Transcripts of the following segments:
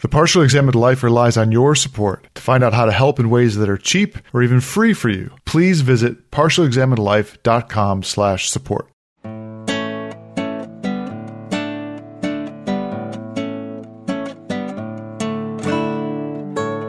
The Partially Examined Life relies on your support. To find out how to help in ways that are cheap or even free for you, please visit partiallyexaminedlife.com slash support.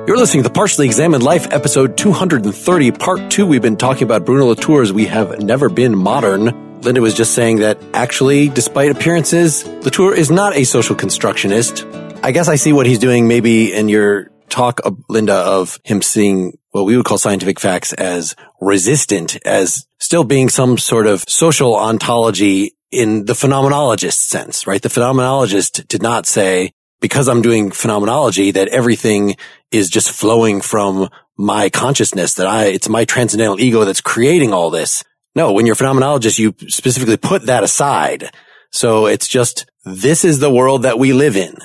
You're listening to the Partially Examined Life, episode 230, part two. We've been talking about Bruno Latour's We Have Never Been Modern. Lynda was just saying that actually, despite appearances, Latour is not a social constructionist. I guess I see what he's doing maybe in your talk, uh, Lynda, of him seeing what we would call scientific facts as resistant, as still being some sort of social ontology in the phenomenologist sense, right? The phenomenologist did not say, because I'm doing phenomenology, that everything is just flowing from my consciousness, that I, it's my transcendental ego that's creating all this. No, when you're a phenomenologist, you specifically put that aside. So it's just, this is the world that we live in.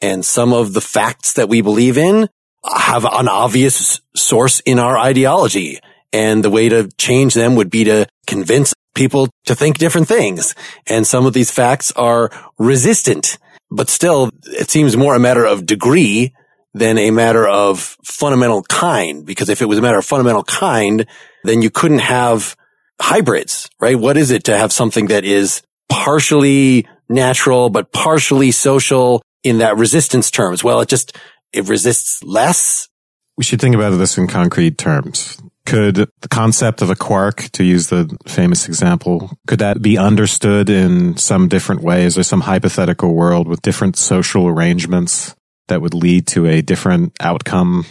And some of the facts that we believe in have an obvious source in our ideology. And the way to change them would be to convince people to think different things. And some of these facts are resistant, but still it seems more a matter of degree than a matter of fundamental kind. Because if it was a matter of fundamental kind, then you couldn't have hybrids, right? What is it to have something that is partially natural, but partially social in that resistance terms? Well, it just, it resists less. We should think about this in concrete terms. Could the concept of a quark, to use the famous example, could that be understood in some different ways or some hypothetical world with different social arrangements that would lead to a different outcome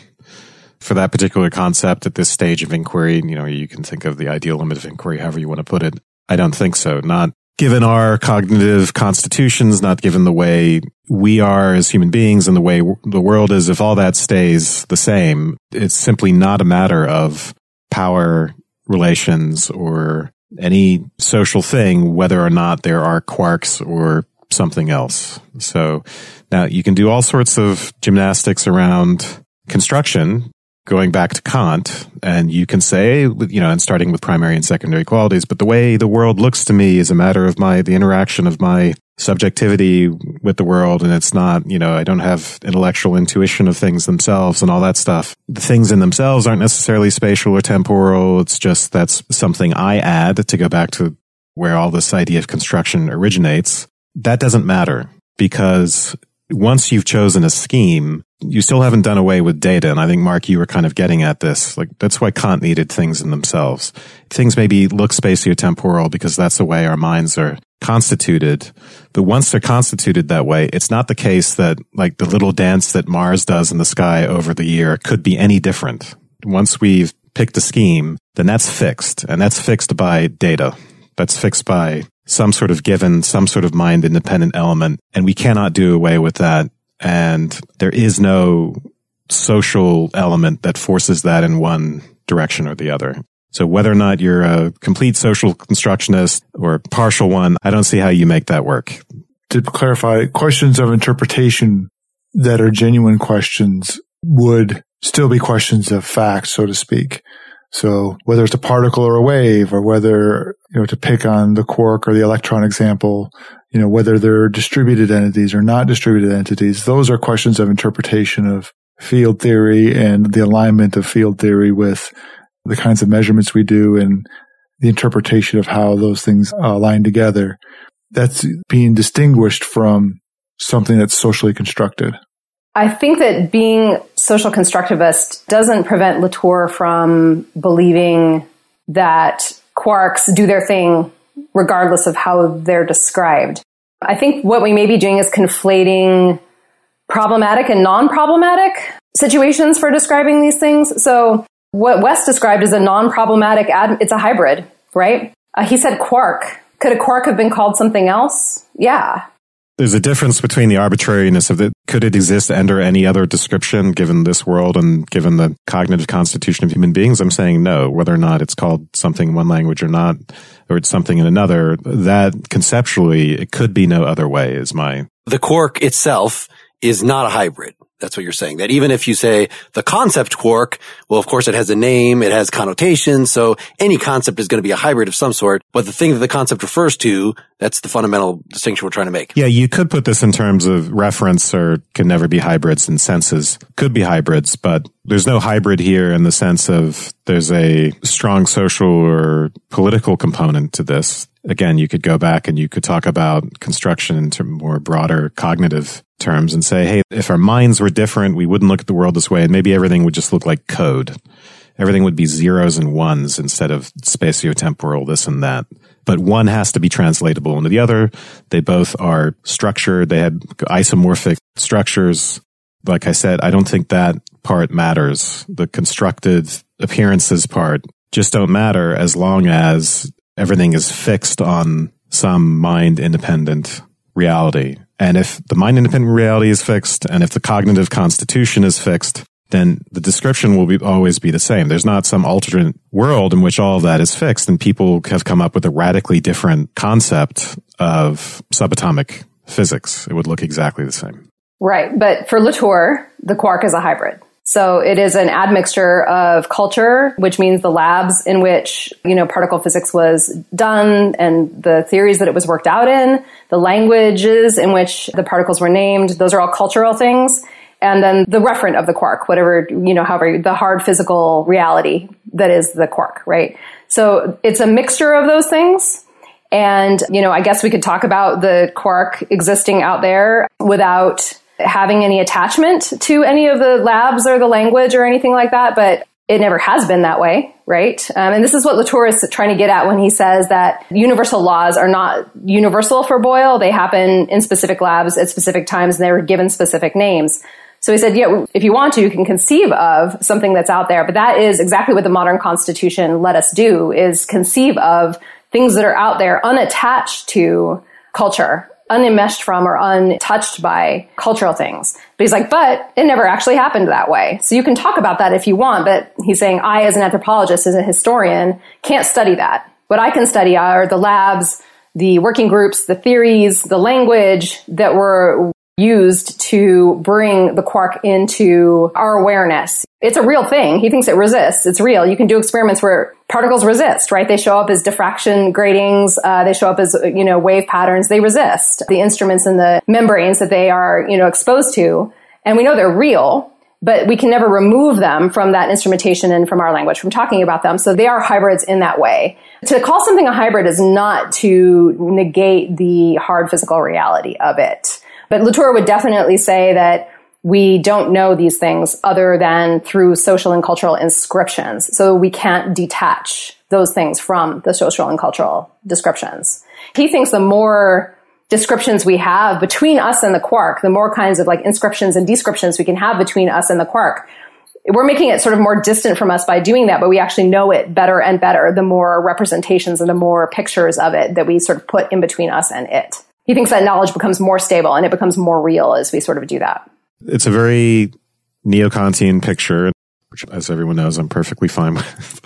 for that particular concept at this stage of inquiry? You know, you can think of the ideal limit of inquiry, however you want to put it. I don't think so. Not given our cognitive constitutions, not given the way we are as human beings and the way the world is, if all that stays the same, it's simply not a matter of power relations or any social thing, whether or not there are quarks or something else. So now you can do all sorts of gymnastics around construction going back to Kant, and you can say, you know, and starting with primary and secondary qualities, but the way the world looks to me is a matter of my, the interaction of my subjectivity with the world. And it's not, you know, I don't have intellectual intuition of things themselves and all that stuff. The things in themselves aren't necessarily spatial or temporal. It's just that's something I add to go back to where all this idea of construction originates. That doesn't matter because once you've chosen a scheme, you still haven't done away with data. And I think, Mark, you were kind of getting at this. Like, that's why Kant needed things in themselves. Things maybe look spatiotemporal because that's the way our minds are constituted. But once they're constituted that way, it's not the case that like the little dance that Mars does in the sky over the year could be any different. Once we've picked a scheme, then that's fixed and that's fixed by data. That's fixed by some sort of given, some sort of mind independent element. And we cannot do away with that. And there is no social element that forces that in one direction or the other. So whether or not you're a complete social constructionist or partial one, I don't see how you make that work. To clarify, questions of interpretation that are genuine questions would still be questions of fact, so to speak. So whether it's a particle or a wave or whether, you know, to pick on the quark or the electron example, you know, whether they're distributed entities or not distributed entities, those are questions of interpretation of field theory and the alignment of field theory with the kinds of measurements we do and the interpretation of how those things align together. That's being distinguished from something that's socially constructed. I think that being social constructivist doesn't prevent Latour from believing that quarks do their thing regardless of how they're described. I think what we may be doing is conflating problematic and non-problematic situations for describing these things. So what Wes described as a non-problematic ad, it's a hybrid, right? Uh, he said quark. Could a quark have been called something else? Yeah. There's a difference between the arbitrariness of the Could it exist under any other description given this world and given the cognitive constitution of human beings? I'm saying no, whether or not it's called something in one language or not, or it's something in another, that conceptually it could be no other way is my. The quark itself is not a hybrid. That's what you're saying. That even if you say the concept quark, well, of course it has a name, it has connotations, so any concept is going to be a hybrid of some sort. But the thing that the concept refers to, that's the fundamental distinction we're trying to make. Yeah, you could put this in terms of reference or can never be hybrids in senses. Could be hybrids, but there's no hybrid here in the sense of there's a strong social or political component to this. Again, you could go back and you could talk about construction into more broader cognitive terms and say, hey, if our minds were different, we wouldn't look at the world this way, and maybe everything would just look like code. Everything would be zeros and ones instead of spatiotemporal, this and that. But one has to be translatable into the other. They both are structured. They had isomorphic structures. Like I said, I don't think that part matters. The constructed appearances part just don't matter as long as everything is fixed on some mind independent reality. And if the mind independent reality is fixed and if the cognitive constitution is fixed, then the description will be, always be the same. There's not some alternate world in which all of that is fixed and people have come up with a radically different concept of subatomic physics. It would look exactly the same. Right. But for Latour, the quark is a hybrid. So it is an admixture of culture, which means the labs in which, you know, particle physics was done and the theories that it was worked out in, the languages in which the particles were named, those are all cultural things. And then the referent of the quark, whatever, you know, however, the hard physical reality that is the quark, right? So it's a mixture of those things. And, you know, I guess we could talk about the quark existing out there without having any attachment to any of the labs or the language or anything like that, but it never has been that way, right? Um, and this is what Latour is trying to get at when he says that universal laws are not universal for Boyle. They happen in specific labs at specific times and they were given specific names. So he said, yeah, if you want to, you can conceive of something that's out there, but that is exactly what the modern constitution let us do is conceive of things that are out there unattached to culture unenmeshed from or untouched by cultural things. But he's like, but it never actually happened that way. So you can talk about that if you want, but he's saying I, as an anthropologist, as a historian, can't study that. What I can study are the labs, the working groups, the theories, the language that were used to bring the quark into our awareness. It's a real thing. He thinks it resists. It's real. You can do experiments where particles resist, right? They show up as diffraction gratings. Uh, they show up as, you know, wave patterns. They resist the instruments and the membranes that they are, you know, exposed to. And we know they're real, but we can never remove them from that instrumentation and from our language from talking about them. So they are hybrids in that way. To call something a hybrid is not to negate the hard physical reality of it. But Latour would definitely say that we don't know these things other than through social and cultural inscriptions. So we can't detach those things from the social and cultural descriptions. He thinks the more descriptions we have between us and the quark, the more kinds of like inscriptions and descriptions we can have between us and the quark. We're making it sort of more distant from us by doing that, but we actually know it better and better the more representations and the more pictures of it that we sort of put in between us and it he thinks that knowledge becomes more stable and it becomes more real as we sort of do that. It's a very neo-Kantian picture, which as everyone knows, I'm perfectly fine with,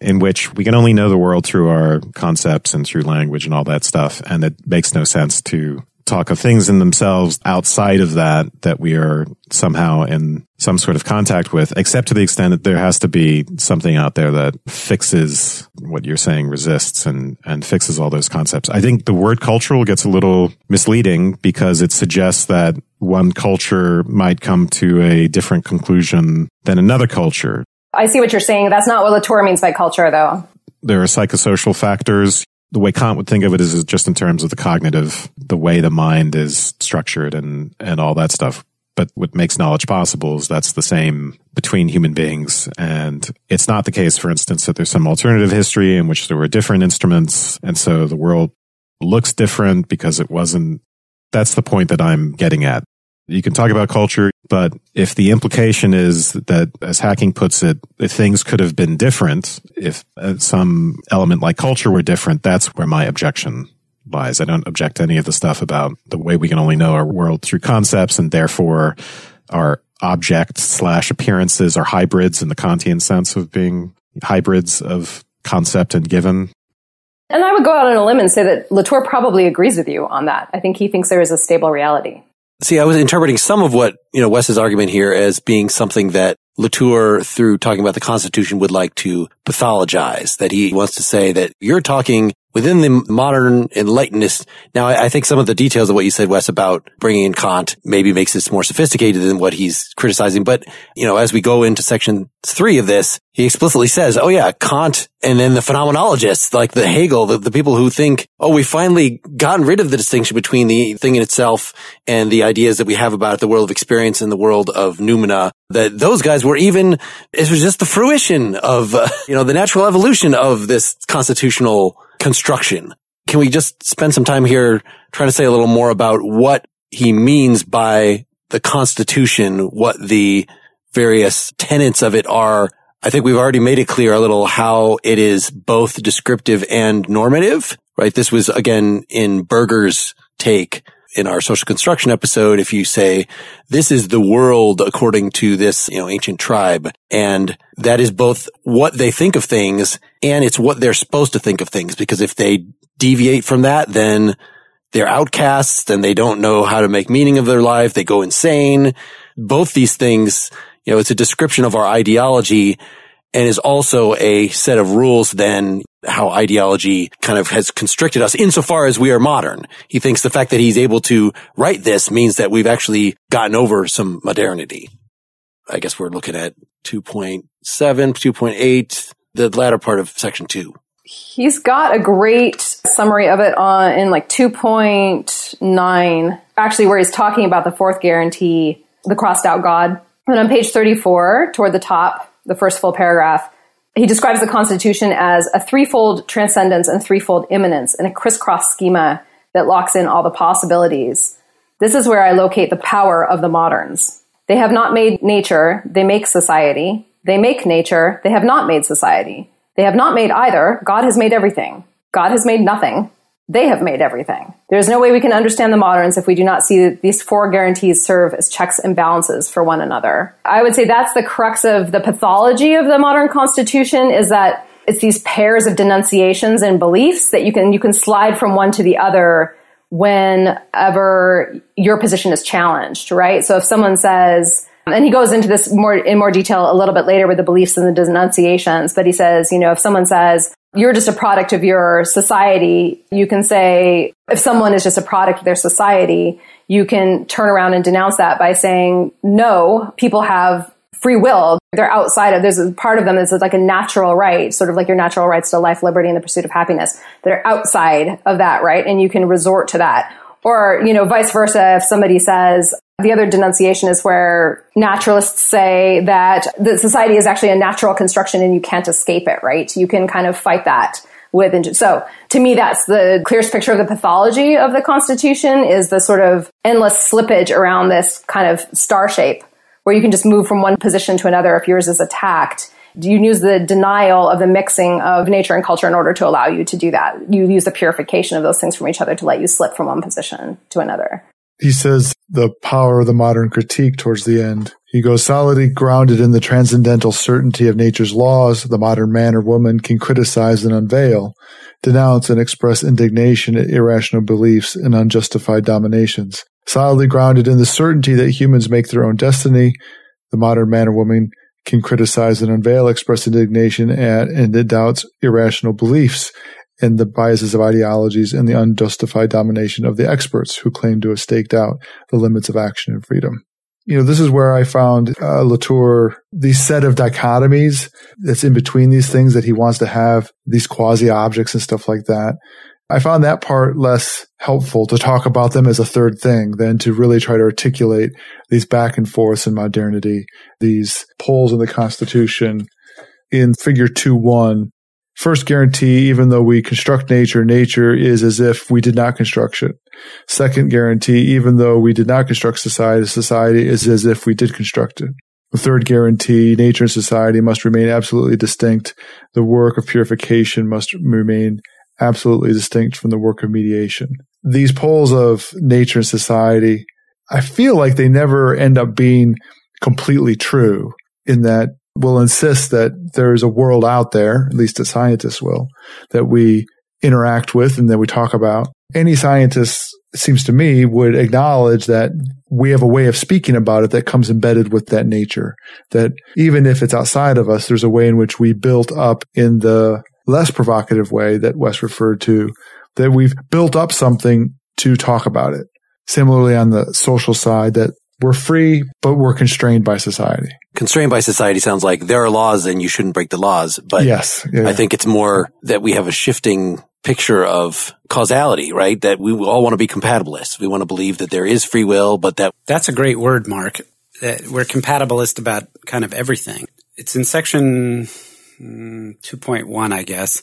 in which we can only know the world through our concepts and through language and all that stuff. And it makes no sense to talk of things in themselves outside of that that we are somehow in some sort of contact with, except to the extent that there has to be something out there that fixes what you're saying resists and, and fixes all those concepts. I think the word cultural gets a little misleading because it suggests that one culture might come to a different conclusion than another culture. I see what you're saying. That's not what Latour means by culture, though. There are psychosocial factors the way Kant would think of it is just in terms of the cognitive, the way the mind is structured and, and all that stuff. But what makes knowledge possible is that's the same between human beings. And it's not the case, for instance, that there's some alternative history in which there were different instruments. And so the world looks different because it wasn't. That's the point that I'm getting at. You can talk about culture, but if the implication is that, as Hacking puts it, if things could have been different, if uh, some element like culture were different, that's where my objection lies. I don't object to any of the stuff about the way we can only know our world through concepts and therefore our objects slash appearances are hybrids in the Kantian sense of being hybrids of concept and given. And I would go out on a limb and say that Latour probably agrees with you on that. I think he thinks there is a stable reality. See, I was interpreting some of what, you know, Wes's argument here as being something that Latour, through talking about the Constitution, would like to pathologize. That he wants to say that you're talking within the modern enlightenedness. Now, I think some of the details of what you said, Wes, about bringing in Kant maybe makes this more sophisticated than what he's criticizing. But, you know, as we go into section three of this, he explicitly says, oh yeah, Kant and then the phenomenologists, like the Hegel, the, the people who think, oh, we finally gotten rid of the distinction between the thing in itself and the ideas that we have about it, the world of experience and the world of noumena, that those guys were even, it was just the fruition of, uh, you know, the natural evolution of this constitutional construction. Can we just spend some time here trying to say a little more about what he means by the Constitution, what the various tenets of it are? I think we've already made it clear a little how it is both descriptive and normative, right? This was again in Berger's take in our social construction episode. If you say this is the world according to this, you know, ancient tribe and that is both what they think of things and it's what they're supposed to think of things. Because if they deviate from that, then they're outcasts and they don't know how to make meaning of their life. They go insane. Both these things, you know, it's a description of our ideology and is also a set of rules then how ideology kind of has constricted us insofar as we are modern. He thinks the fact that he's able to write this means that we've actually gotten over some modernity. I guess we're looking at 2.7, 2.8, the latter part of section two. He's got a great summary of it on in like 2.9, actually where he's talking about the fourth guarantee, the crossed out God. And on page 34, toward the top, the first full paragraph, he describes the Constitution as a threefold transcendence and threefold immanence in a crisscross schema that locks in all the possibilities. This is where I locate the power of the moderns. They have not made nature, they make society. They make nature, they have not made society. They have not made either. God has made everything. God has made nothing. They have made everything. There's no way we can understand the moderns if we do not see that these four guarantees serve as checks and balances for one another. I would say that's the crux of the pathology of the modern constitution is that it's these pairs of denunciations and beliefs that you can you can slide from one to the other whenever your position is challenged, right? So if someone says, and he goes into this more in more detail a little bit later with the beliefs and the denunciations, but he says, you know, if someone says, you're just a product of your society, you can say, if someone is just a product of their society, you can turn around and denounce that by saying, no, people have free will. They're outside of, there's a part of them that's like a natural right, sort of like your natural rights to life, liberty, and the pursuit of happiness. They're outside of that, right? And you can resort to that. Or, you know, vice versa, if somebody says, the other denunciation is where naturalists say that the society is actually a natural construction and you can't escape it, right? You can kind of fight that with, so to me, that's the clearest picture of the pathology of the Constitution is the sort of endless slippage around this kind of star shape where you can just move from one position to another if yours is attacked. You use the denial of the mixing of nature and culture in order to allow you to do that. You use the purification of those things from each other to let you slip from one position to another. He says the power of the modern critique towards the end. He goes solidly grounded in the transcendental certainty of nature's laws. The modern man or woman can criticize and unveil, denounce and express indignation at irrational beliefs and unjustified dominations solidly grounded in the certainty that humans make their own destiny. The modern man or woman can criticize and unveil, express indignation at, and doubts irrational beliefs and the biases of ideologies and the unjustified domination of the experts who claim to have staked out the limits of action and freedom. You know, this is where I found uh, Latour, the set of dichotomies that's in between these things that he wants to have, these quasi objects and stuff like that. I found that part less helpful to talk about them as a third thing than to really try to articulate these back and forths in modernity, these poles in the Constitution. In figure 2 1, first guarantee, even though we construct nature, nature is as if we did not construct it. Second guarantee, even though we did not construct society, society is as if we did construct it. The third guarantee, nature and society must remain absolutely distinct. The work of purification must remain absolutely distinct from the work of mediation. These poles of nature and society, I feel like they never end up being completely true in that we'll insist that there is a world out there, at least the scientists will, that we interact with and that we talk about. Any scientist, seems to me, would acknowledge that we have a way of speaking about it that comes embedded with that nature. That even if it's outside of us, there's a way in which we built up in the less provocative way that Wes referred to, that we've built up something to talk about it. Similarly, on the social side, that we're free, but we're constrained by society. Constrained by society sounds like there are laws and you shouldn't break the laws. But yes, yeah, I think it's more that we have a shifting picture of causality, right? That we all want to be compatibilists. We want to believe that there is free will, but that that's a great word, Mark. That we're compatibilist about kind of everything. It's in section 2.1, I guess.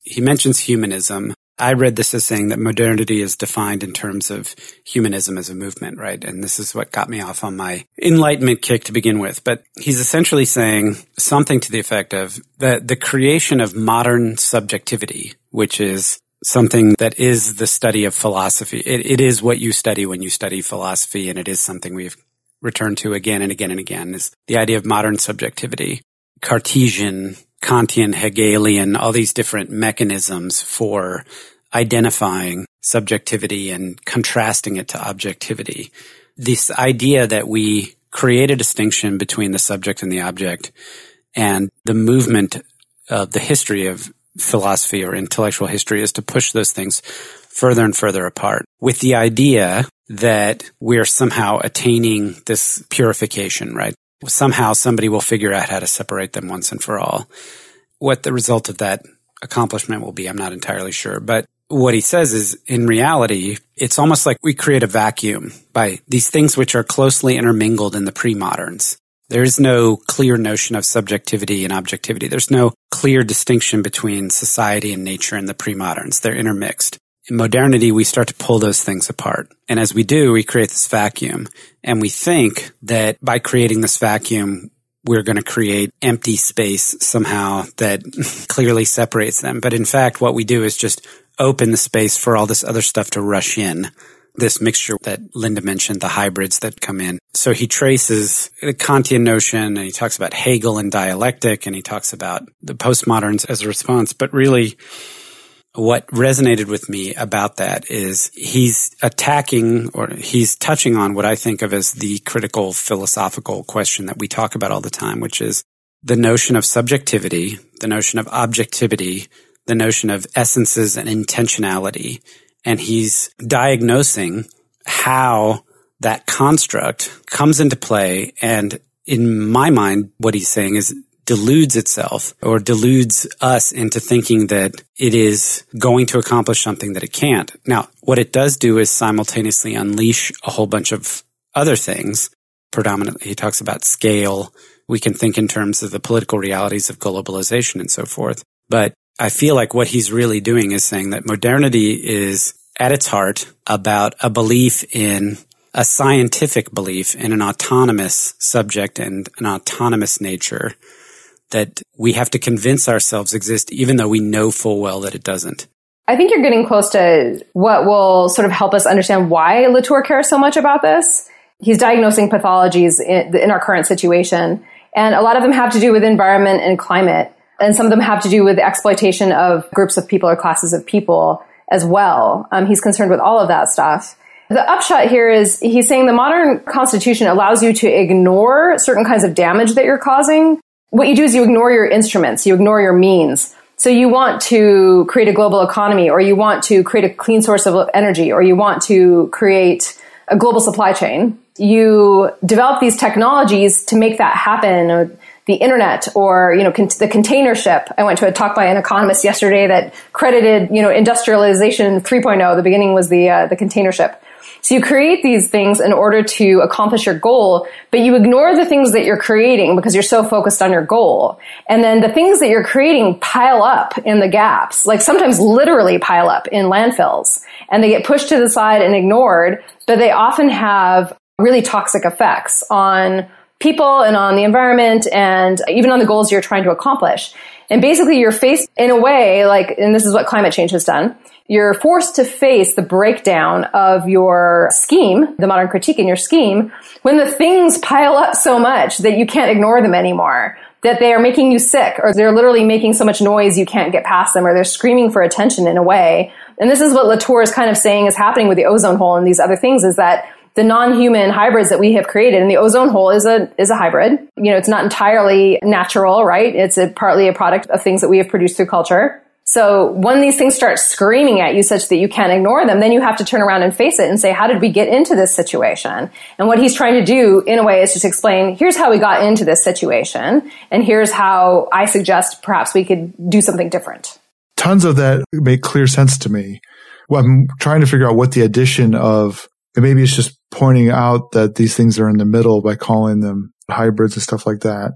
He mentions humanism. I read this as saying that modernity is defined in terms of humanism as a movement, right? And this is what got me off on my enlightenment kick to begin with. But he's essentially saying something to the effect of that the creation of modern subjectivity, which is something that is the study of philosophy. It, it is what you study when you study philosophy, and it is something we've returned to again and again and again is the idea of modern subjectivity. Cartesian Kantian, Hegelian, all these different mechanisms for identifying subjectivity and contrasting it to objectivity. This idea that we create a distinction between the subject and the object and the movement of the history of philosophy or intellectual history is to push those things further and further apart with the idea that we're somehow attaining this purification, right? Somehow somebody will figure out how to separate them once and for all. What the result of that accomplishment will be, I'm not entirely sure. But what he says is in reality, it's almost like we create a vacuum by these things which are closely intermingled in the pre-moderns. There is no clear notion of subjectivity and objectivity. There's no clear distinction between society and nature in the pre-moderns. They're intermixed in modernity, we start to pull those things apart. And as we do, we create this vacuum. And we think that by creating this vacuum, we're going to create empty space somehow that clearly separates them. But in fact, what we do is just open the space for all this other stuff to rush in. This mixture that Lynda mentioned, the hybrids that come in. So he traces the Kantian notion and he talks about Hegel and dialectic and he talks about the postmoderns as a response. But really, what resonated with me about that is he's attacking or he's touching on what I think of as the critical philosophical question that we talk about all the time, which is the notion of subjectivity, the notion of objectivity, the notion of essences and intentionality. And he's diagnosing how that construct comes into play. And in my mind, what he's saying is deludes itself or deludes us into thinking that it is going to accomplish something that it can't. Now, what it does do is simultaneously unleash a whole bunch of other things. Predominantly, he talks about scale. We can think in terms of the political realities of globalization and so forth. But I feel like what he's really doing is saying that modernity is at its heart about a belief in a scientific belief in an autonomous subject and an autonomous nature that we have to convince ourselves exist, even though we know full well that it doesn't. I think you're getting close to what will sort of help us understand why Latour cares so much about this. He's diagnosing pathologies in, our current situation, and a lot of them have to do with environment and climate, and some of them have to do with exploitation of groups of people or classes of people as well. Um, he's concerned with all of that stuff. The upshot here is he's saying the modern constitution allows you to ignore certain kinds of damage that you're causing what you do is you ignore your instruments, you ignore your means. So you want to create a global economy or you want to create a clean source of energy or you want to create a global supply chain. You develop these technologies to make that happen the internet or, you know, con- the container ship. I went to a talk by an economist yesterday that credited, you know, industrialization 3.0. The beginning was the, uh, the container ship. So you create these things in order to accomplish your goal, but you ignore the things that you're creating because you're so focused on your goal. And then the things that you're creating pile up in the gaps, like sometimes literally pile up in landfills and they get pushed to the side and ignored, but they often have really toxic effects on people and on the environment and even on the goals you're trying to accomplish. And basically you're faced in a way like, and this is what climate change has done. You're forced to face the breakdown of your scheme, the modern critique in your scheme, when the things pile up so much that you can't ignore them anymore that they are making you sick or they're literally making so much noise you can't get past them or they're screaming for attention in a way. And this is what Latour is kind of saying is happening with the ozone hole and these other things is that the non-human hybrids that we have created and the ozone hole is a is a hybrid you know it's not entirely natural right it's a, partly a product of things that we have produced through culture so when these things start screaming at you such that you can't ignore them, then you have to turn around and face it and say, how did we get into this situation? And what he's trying to do in a way is just explain, here's how we got into this situation. And here's how I suggest perhaps we could do something different. Tons of that make clear sense to me. Well, I'm trying to figure out what the addition of, and maybe it's just pointing out that these things are in the middle by calling them hybrids and stuff like that.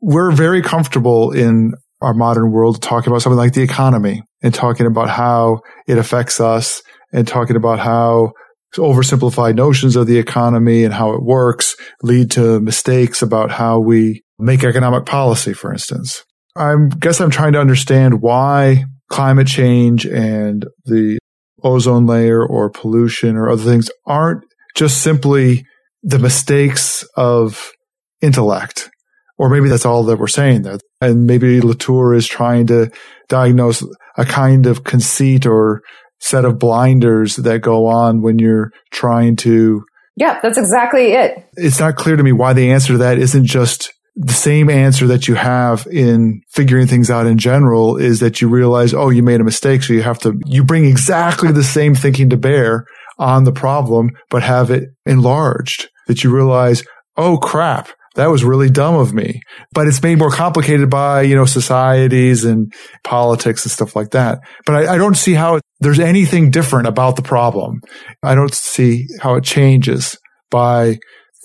We're very comfortable in our modern world talking about something like the economy and talking about how it affects us and talking about how oversimplified notions of the economy and how it works lead to mistakes about how we make economic policy, for instance. I guess I'm trying to understand why climate change and the ozone layer or pollution or other things aren't just simply the mistakes of intellect or maybe that's all that we're saying there. And maybe Latour is trying to diagnose a kind of conceit or set of blinders that go on when you're trying to. Yeah, that's exactly it. It's not clear to me why the answer to that isn't just the same answer that you have in figuring things out in general is that you realize, oh, you made a mistake. So you have to, you bring exactly the same thinking to bear on the problem, but have it enlarged that you realize, oh crap that was really dumb of me. But it's made more complicated by, you know, societies and politics and stuff like that. But I, I don't see how there's anything different about the problem. I don't see how it changes by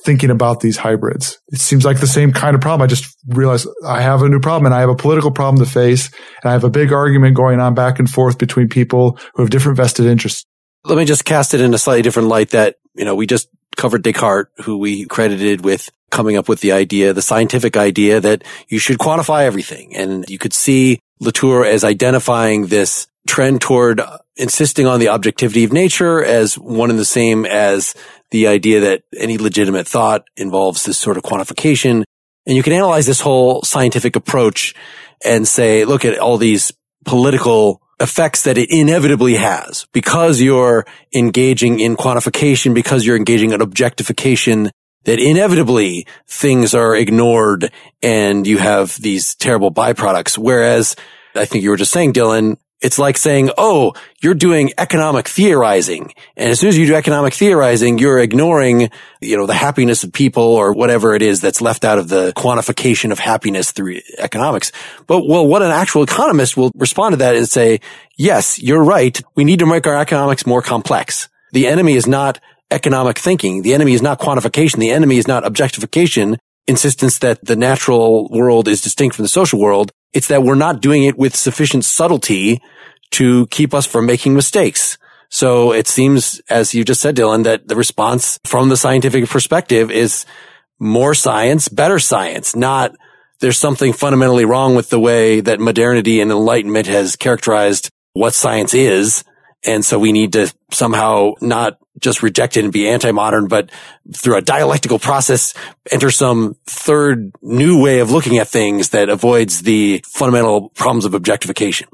thinking about these hybrids. It seems like the same kind of problem. I just realized I have a new problem and I have a political problem to face. And I have a big argument going on back and forth between people who have different vested interests. Let me just cast it in a slightly different light that, you know, we just covered Descartes, who we credited with coming up with the idea, the scientific idea that you should quantify everything. And you could see Latour as identifying this trend toward insisting on the objectivity of nature as one and the same as the idea that any legitimate thought involves this sort of quantification. And you can analyze this whole scientific approach and say, look at all these political effects that it inevitably has because you're engaging in quantification, because you're engaging in objectification, that inevitably things are ignored and you have these terrible byproducts. Whereas I think you were just saying, Dylan, it's like saying, Oh, you're doing economic theorizing. And as soon as you do economic theorizing, you're ignoring, you know, the happiness of people or whatever it is that's left out of the quantification of happiness through economics. But well, what an actual economist will respond to that and say, yes, you're right. We need to make our economics more complex. The enemy is not economic thinking. The enemy is not quantification. The enemy is not objectification, insistence that the natural world is distinct from the social world. It's that we're not doing it with sufficient subtlety to keep us from making mistakes. So it seems, as you just said, Dylan, that the response from the scientific perspective is more science, better science, not there's something fundamentally wrong with the way that modernity and enlightenment has characterized what science is. And so we need to somehow not just reject it and be anti-modern, but through a dialectical process, enter some third new way of looking at things that avoids the fundamental problems of objectification.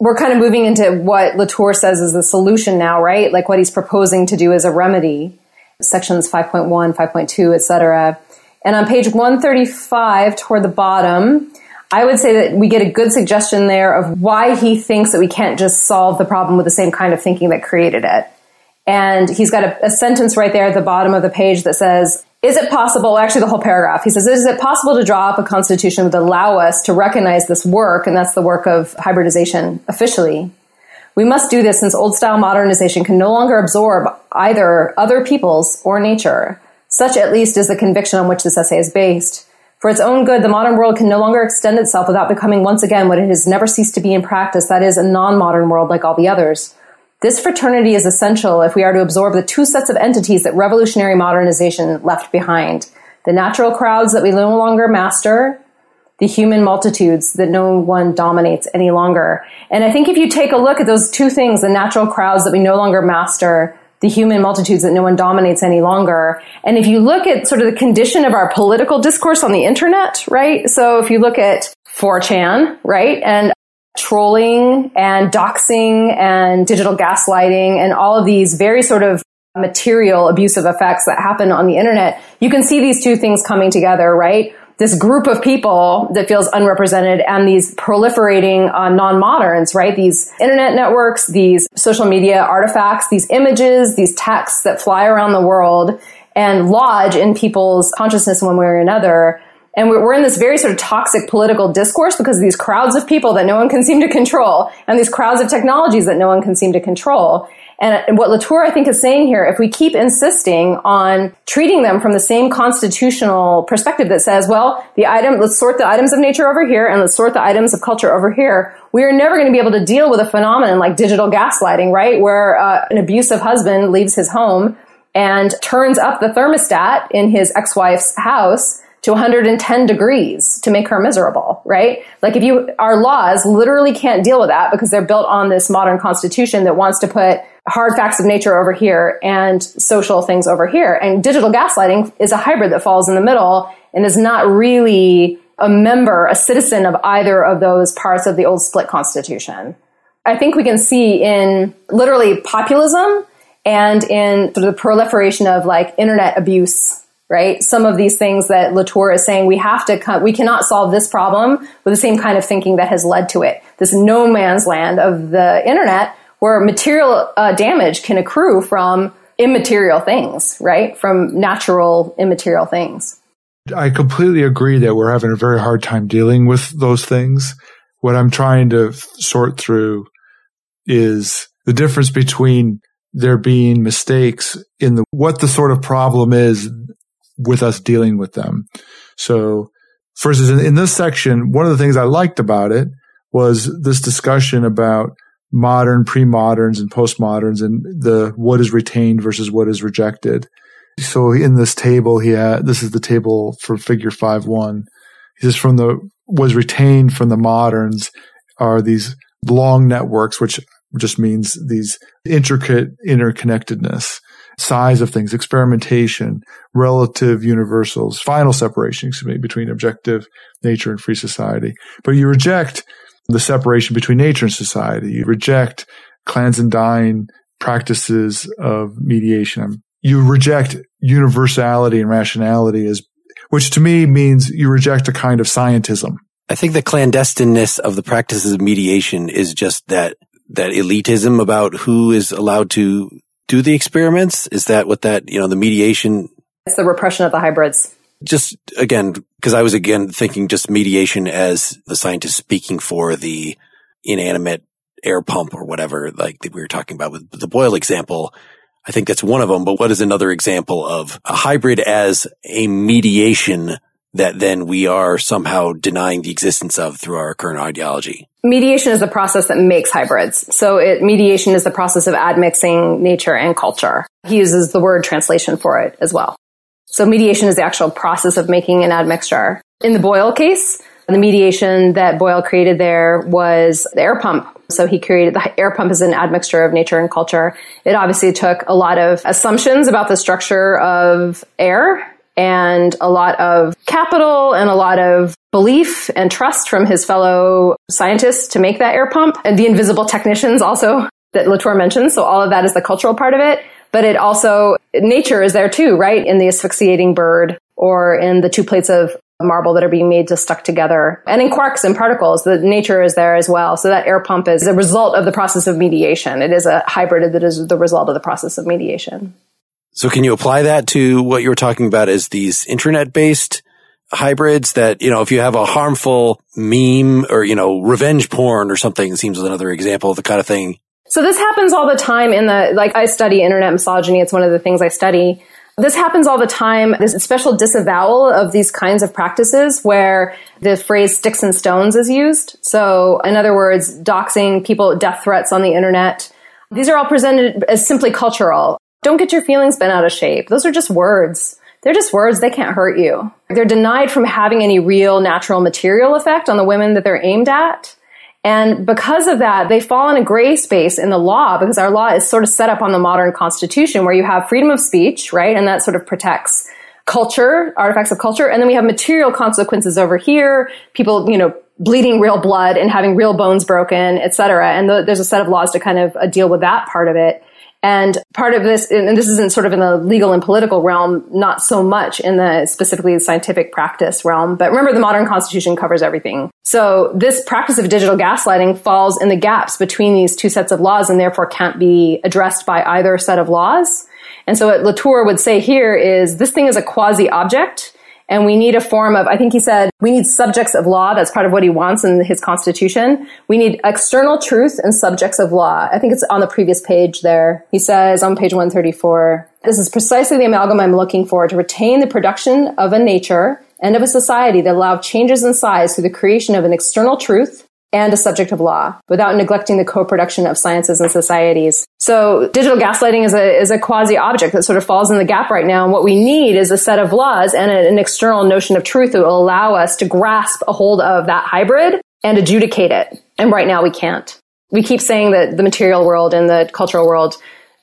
We're kind of moving into what Latour says is the solution now, right? Like what he's proposing to do as a remedy, sections 5.1, 5.2, etc. And on page 135 toward the bottom, I would say that we get a good suggestion there of why he thinks that we can't just solve the problem with the same kind of thinking that created it. And he's got a, a, sentence right there at the bottom of the page that says, is it possible, actually the whole paragraph, he says, is it possible to draw up a constitution that would allow us to recognize this work, and that's the work of hybridization officially? We must do this since old style modernization can no longer absorb either other peoples or nature. Such at least is the conviction on which this essay is based. For its own good, the modern world can no longer extend itself without becoming once again what it has never ceased to be in practice, that is, a non-modern world like all the others. This fraternity is essential if we are to absorb the two sets of entities that revolutionary modernization left behind. The natural crowds that we no longer master, the human multitudes that no one dominates any longer. And I think if you take a look at those two things, the natural crowds that we no longer master, the human multitudes that no one dominates any longer. And if you look at sort of the condition of our political discourse on the internet, right? So if you look at 4chan, right? And trolling and doxing and digital gaslighting and all of these very sort of material abusive effects that happen on the internet, you can see these two things coming together, right? This group of people that feels unrepresented and these proliferating uh, non-moderns, right? These internet networks, these social media artifacts, these images, these texts that fly around the world and lodge in people's consciousness one way or another and we're in this very sort of toxic political discourse because of these crowds of people that no one can seem to control and these crowds of technologies that no one can seem to control. And what Latour, I think, is saying here, if we keep insisting on treating them from the same constitutional perspective that says, well, the item, let's sort the items of nature over here and let's sort the items of culture over here, we are never going to be able to deal with a phenomenon like digital gaslighting, right? Where uh, an abusive husband leaves his home and turns up the thermostat in his ex-wife's house to 110 degrees to make her miserable, right? Like if you, our laws literally can't deal with that because they're built on this modern constitution that wants to put hard facts of nature over here and social things over here. And digital gaslighting is a hybrid that falls in the middle and is not really a member, a citizen of either of those parts of the old split constitution. I think we can see in literally populism and in sort of the proliferation of like internet abuse right? Some of these things that Latour is saying we have to come, we cannot solve this problem with the same kind of thinking that has led to it. This no man's land of the internet where material uh, damage can accrue from immaterial things, right? From natural immaterial things. I completely agree that we're having a very hard time dealing with those things. What I'm trying to sort through is the difference between there being mistakes in the what the sort of problem is with us dealing with them. So, for instance, in, in this section, one of the things I liked about it was this discussion about modern, pre-moderns and postmoderns and the what is retained versus what is rejected. So in this table, he had, this is the table for figure five one. He says from the, was retained from the moderns are these long networks, which just means these intricate interconnectedness size of things, experimentation, relative universals, final separation excuse me, between objective nature and free society. But you reject the separation between nature and society. You reject clandestine practices of mediation. Um, you reject universality and rationality as, which to me means you reject a kind of scientism. I think the clandestineness of the practices of mediation is just that that elitism about who is allowed to do the experiments? Is that what that, you know, the mediation? It's the repression of the hybrids. Just again, because I was again thinking just mediation as the scientist speaking for the inanimate air pump or whatever, like that we were talking about with the Boyle example. I think that's one of them. But what is another example of a hybrid as a mediation that then we are somehow denying the existence of through our current ideology? Mediation is the process that makes hybrids. So it, mediation is the process of admixing nature and culture. He uses the word translation for it as well. So mediation is the actual process of making an admixture. In the Boyle case, the mediation that Boyle created there was the air pump. So he created the air pump as an admixture of nature and culture. It obviously took a lot of assumptions about the structure of air and a lot of capital and a lot of belief and trust from his fellow scientists to make that air pump and the invisible technicians also that Latour mentions. So all of that is the cultural part of it. But it also, nature is there too, right? In the asphyxiating bird or in the two plates of marble that are being made to stuck together. And in quarks and particles, the nature is there as well. So that air pump is a result of the process of mediation. It is a hybrid that is the result of the process of mediation. So can you apply that to what you were talking about as these internet based hybrids that, you know, if you have a harmful meme or, you know, revenge porn or something seems another example of the kind of thing. So this happens all the time in the, like I study internet misogyny. It's one of the things I study. This happens all the time. There's a special disavowal of these kinds of practices where the phrase sticks and stones is used. So in other words, doxing people, death threats on the internet. These are all presented as simply cultural. Don't get your feelings bent out of shape. Those are just words. they're just words. They can't hurt you. They're denied from having any real natural material effect on the women that they're aimed at. And because of that, they fall in a gray space in the law because our law is sort of set up on the modern constitution where you have freedom of speech, right? And that sort of protects culture, artifacts of culture. And then we have material consequences over here. People, you know, bleeding real blood and having real bones broken, et cetera. And the, there's a set of laws to kind of uh, deal with that part of it. And part of this, and this isn't sort of in the legal and political realm, not so much in the specifically scientific practice realm. But remember, the modern constitution covers everything. So this practice of digital gaslighting falls in the gaps between these two sets of laws and therefore can't be addressed by either set of laws. And so what Latour would say here is this thing is a quasi object and we need a form of, I think he said, we need subjects of law. That's part of what he wants in his constitution. We need external truth and subjects of law. I think it's on the previous page there. He says on page 134, this is precisely the amalgam I'm looking for to retain the production of a nature and of a society that allow changes in size through the creation of an external truth and a subject of law without neglecting the co-production of sciences and societies. So digital gaslighting is a, is a quasi object that sort of falls in the gap right now. And what we need is a set of laws and an external notion of truth that will allow us to grasp a hold of that hybrid and adjudicate it. And right now we can't. We keep saying that the material world and the cultural world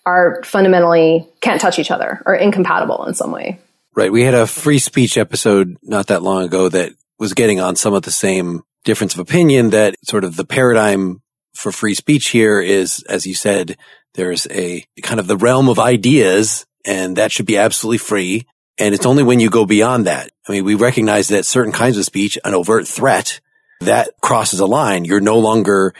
are fundamentally can't touch each other or incompatible in some way. Right. We had a free speech episode not that long ago that was getting on some of the same difference of opinion that sort of the paradigm for free speech here is, as you said, there's a kind of the realm of ideas and that should be absolutely free. And it's only when you go beyond that. I mean, we recognize that certain kinds of speech, an overt threat, that crosses a line. You're no longer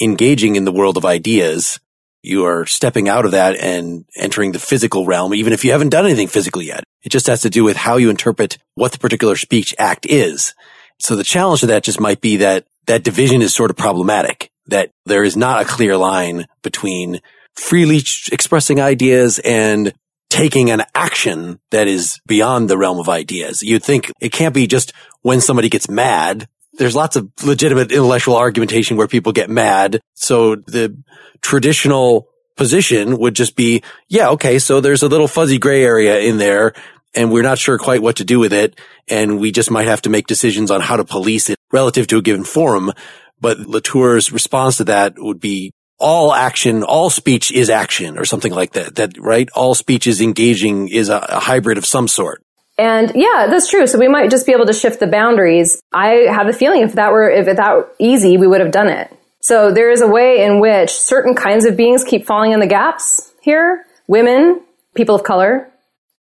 engaging in the world of ideas. You are stepping out of that and entering the physical realm, even if you haven't done anything physically yet. It just has to do with how you interpret what the particular speech act is. So the challenge to that just might be that that division is sort of problematic, that there is not a clear line between freely expressing ideas and taking an action that is beyond the realm of ideas. You'd think it can't be just when somebody gets mad. There's lots of legitimate intellectual argumentation where people get mad. So the traditional position would just be, yeah, okay, so there's a little fuzzy gray area in there and we're not sure quite what to do with it. And we just might have to make decisions on how to police it relative to a given forum. But Latour's response to that would be all action, all speech is action or something like that. That, right? All speech is engaging is a, a hybrid of some sort. And yeah, that's true. So we might just be able to shift the boundaries. I have a feeling if that were, if that easy, we would have done it. So there is a way in which certain kinds of beings keep falling in the gaps here. Women, people of color,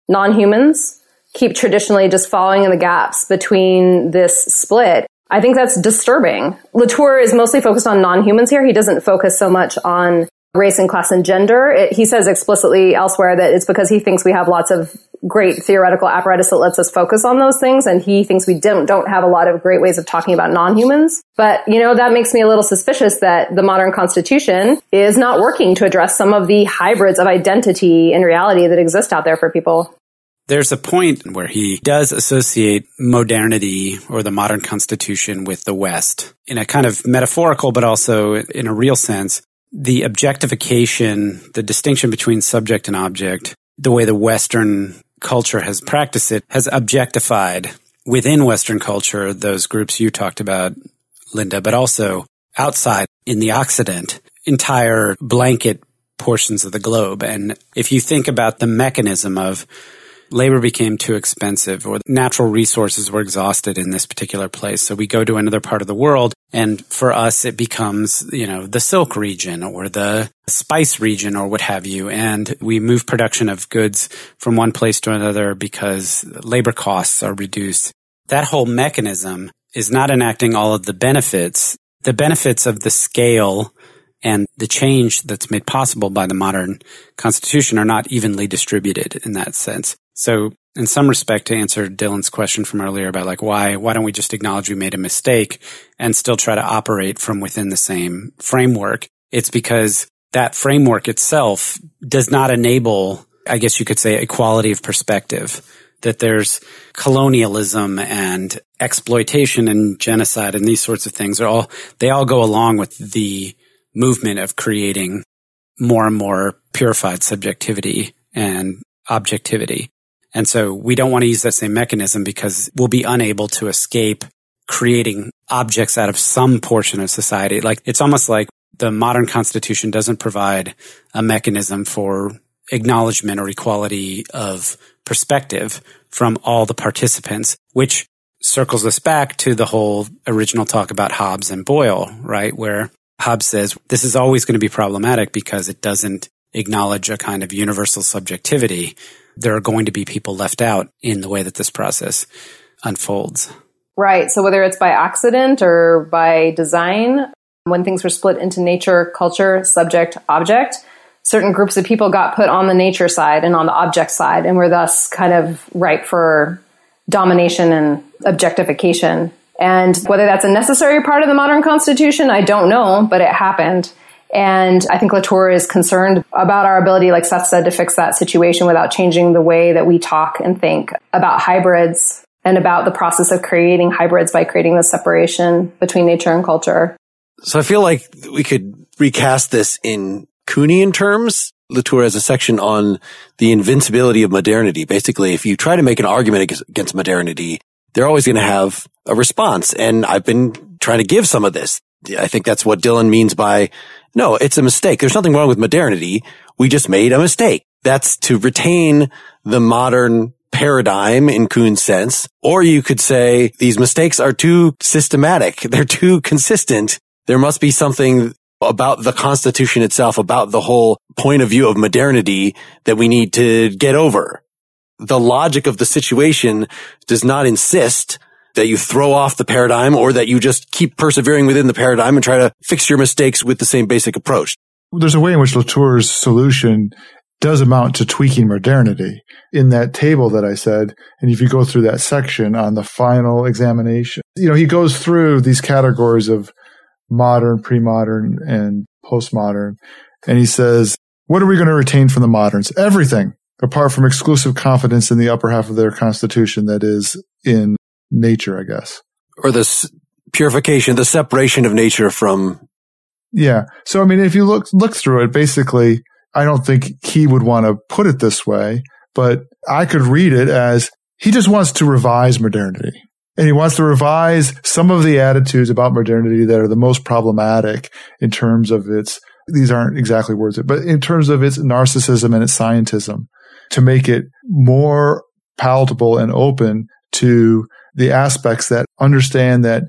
non-humans keep traditionally just falling in the gaps between this split. I think that's disturbing. Latour is mostly focused on non-humans here. He doesn't focus so much on race and class and gender. It, he says explicitly elsewhere that it's because he thinks we have lots of great theoretical apparatus that lets us focus on those things. And he thinks we don't, don't have a lot of great ways of talking about non-humans. But, you know, that makes me a little suspicious that the modern constitution is not working to address some of the hybrids of identity and reality that exist out there for people. There's a point where he does associate modernity or the modern constitution with the West in a kind of metaphorical, but also in a real sense. The objectification, the distinction between subject and object, the way the Western culture has practiced it has objectified within Western culture those groups you talked about, Lynda, but also outside in the Occident, entire blanket portions of the globe. And if you think about the mechanism of labor became too expensive or natural resources were exhausted in this particular place. So we go to another part of the world and for us it becomes, you know, the silk region or the spice region or what have you. And we move production of goods from one place to another because labor costs are reduced. That whole mechanism is not enacting all of the benefits. The benefits of the scale and the change that's made possible by the modern constitution are not evenly distributed in that sense. So in some respect, to answer Dylan's question from earlier about like why why don't we just acknowledge we made a mistake and still try to operate from within the same framework? It's because that framework itself does not enable, I guess you could say, equality of perspective. That there's colonialism and exploitation and genocide and these sorts of things are all they all go along with the movement of creating more and more purified subjectivity and objectivity. And so we don't want to use that same mechanism because we'll be unable to escape creating objects out of some portion of society. Like it's almost like the modern constitution doesn't provide a mechanism for acknowledgement or equality of perspective from all the participants, which circles us back to the whole original talk about Hobbes and Boyle, right? Where Hobbes says this is always going to be problematic because it doesn't acknowledge a kind of universal subjectivity. There are going to be people left out in the way that this process unfolds. Right. So whether it's by accident or by design, when things were split into nature, culture, subject, object, certain groups of people got put on the nature side and on the object side and were thus kind of ripe for domination and objectification. And whether that's a necessary part of the modern constitution, I don't know, but it happened. And I think Latour is concerned about our ability, like Seth said, to fix that situation without changing the way that we talk and think about hybrids and about the process of creating hybrids by creating the separation between nature and culture. So I feel like we could recast this in Kuhnian terms. Latour has a section on the invincibility of modernity. Basically, if you try to make an argument against modernity, they're always going to have a response. And I've been trying to give some of this. I think that's what Dylan means by, no, it's a mistake. There's nothing wrong with modernity. We just made a mistake. That's to retain the modern paradigm in Kuhn's sense. Or you could say these mistakes are too systematic. They're too consistent. There must be something about the Constitution itself, about the whole point of view of modernity that we need to get over. The logic of the situation does not insist that you throw off the paradigm or that you just keep persevering within the paradigm and try to fix your mistakes with the same basic approach. There's a way in which Latour's solution does amount to tweaking modernity in that table that I said. And if you go through that section on the final examination, you know, he goes through these categories of modern, pre-modern, and postmodern. And he says, what are we going to retain from the moderns? Everything apart from exclusive confidence in the upper half of their constitution that is in nature, I guess. Or this purification, the separation of nature from. Yeah. So, I mean, if you look, look through it, basically, I don't think he would want to put it this way, but I could read it as he just wants to revise modernity. And he wants to revise some of the attitudes about modernity that are the most problematic in terms of its, these aren't exactly words, but in terms of its narcissism and its scientism to make it more palatable and open to the aspects that understand that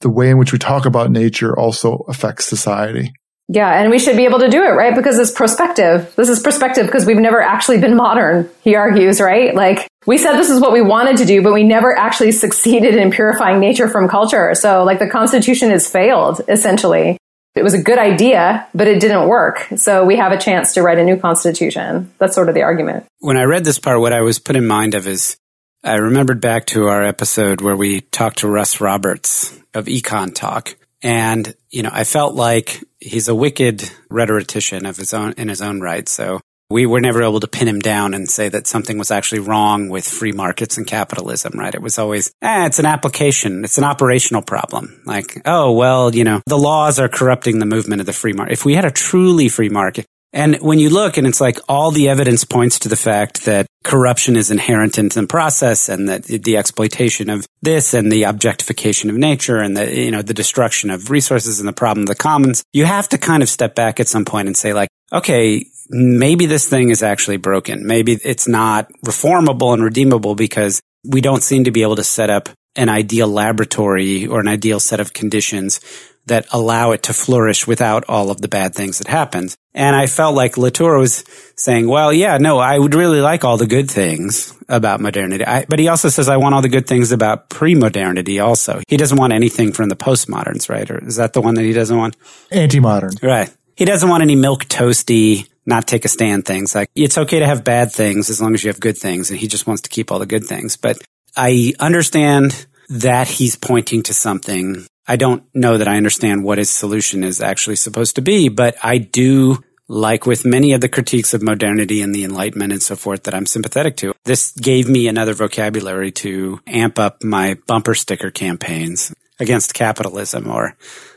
the way in which we talk about nature also affects society. Yeah, and we should be able to do it, right? Because it's prospective. This is prospective because we've never actually been modern, he argues, right? Like, we said this is what we wanted to do, but we never actually succeeded in purifying nature from culture. So, like, the Constitution has failed, essentially. It was a good idea, but it didn't work. So, we have a chance to write a new Constitution. That's sort of the argument. When I read this part, what I was put in mind of is I remembered back to our episode where we talked to Russ Roberts of Econ Talk. And, you know, I felt like he's a wicked rhetorician of his own, in his own right. So we were never able to pin him down and say that something was actually wrong with free markets and capitalism, right? It was always, eh, it's an application. It's an operational problem. Like, oh, well, you know, the laws are corrupting the movement of the free market. If we had a truly free market, and when you look and it's like all the evidence points to the fact that corruption is inherent in the process and that the exploitation of this and the objectification of nature and the, you know, the destruction of resources and the problem of the commons, you have to kind of step back at some point and say like, okay, maybe this thing is actually broken. Maybe it's not reformable and redeemable because we don't seem to be able to set up an ideal laboratory or an ideal set of conditions that allow it to flourish without all of the bad things that happens. And I felt like Latour was saying, well, yeah, no, I would really like all the good things about modernity. I, but he also says, I want all the good things about pre-modernity also. He doesn't want anything from the postmoderns, right? Or is that the one that he doesn't want? Anti-modern. Right. He doesn't want any milk toasty, not take a stand things. Like it's okay to have bad things as long as you have good things. And he just wants to keep all the good things. But I understand that he's pointing to something I don't know that I understand what his solution is actually supposed to be, but I do like with many of the critiques of modernity and the Enlightenment and so forth that I'm sympathetic to. This gave me another vocabulary to amp up my bumper sticker campaigns against capitalism or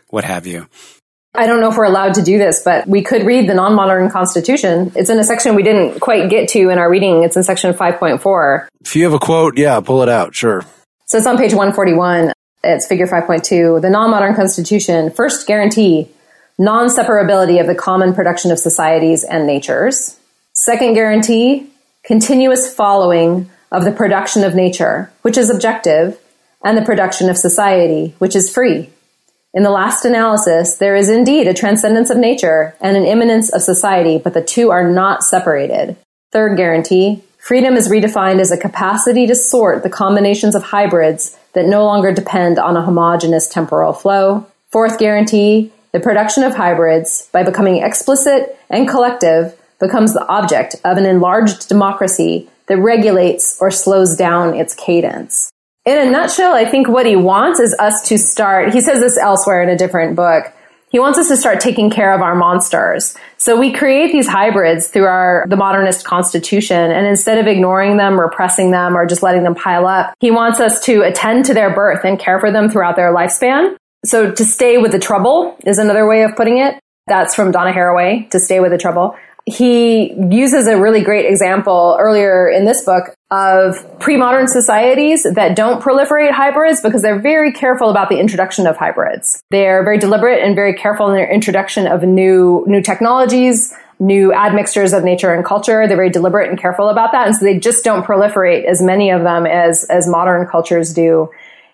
what have you. I don't know if we're allowed to do this, but we could read the non-modern constitution. It's in a section we didn't quite get to in our reading. It's in section 5.4. If you have a quote, yeah, pull it out. Sure. So it's on page 141. It's figure 5.2. The non-modern constitution first guarantee non-separability of the common production of societies and natures. Second guarantee, continuous following of the production of nature, which is objective, and the production of society, which is free. In the last analysis, there is indeed a transcendence of nature and an immanence of society, but the two are not separated. Third guarantee, freedom is redefined as a capacity to sort the combinations of hybrids that no longer depend on a homogeneous temporal flow. Fourth guarantee, the production of hybrids, by becoming explicit and collective, becomes the object of an enlarged democracy that regulates or slows down its cadence in a nutshell, I think what he wants is us to start, he says this elsewhere in a different book. He wants us to start taking care of our monsters. So we create these hybrids through our, the modernist constitution. And instead of ignoring them, repressing them, or just letting them pile up, he wants us to attend to their birth and care for them throughout their lifespan. So to stay with the trouble is another way of putting it. That's from Donna Haraway, to stay with the trouble he uses a really great example earlier in this book of pre-modern societies that don't proliferate hybrids because they're very careful about the introduction of hybrids. They're very deliberate and very careful in their introduction of new, new technologies, new admixtures of nature and culture. They're very deliberate and careful about that. And so they just don't proliferate as many of them as, as modern cultures do.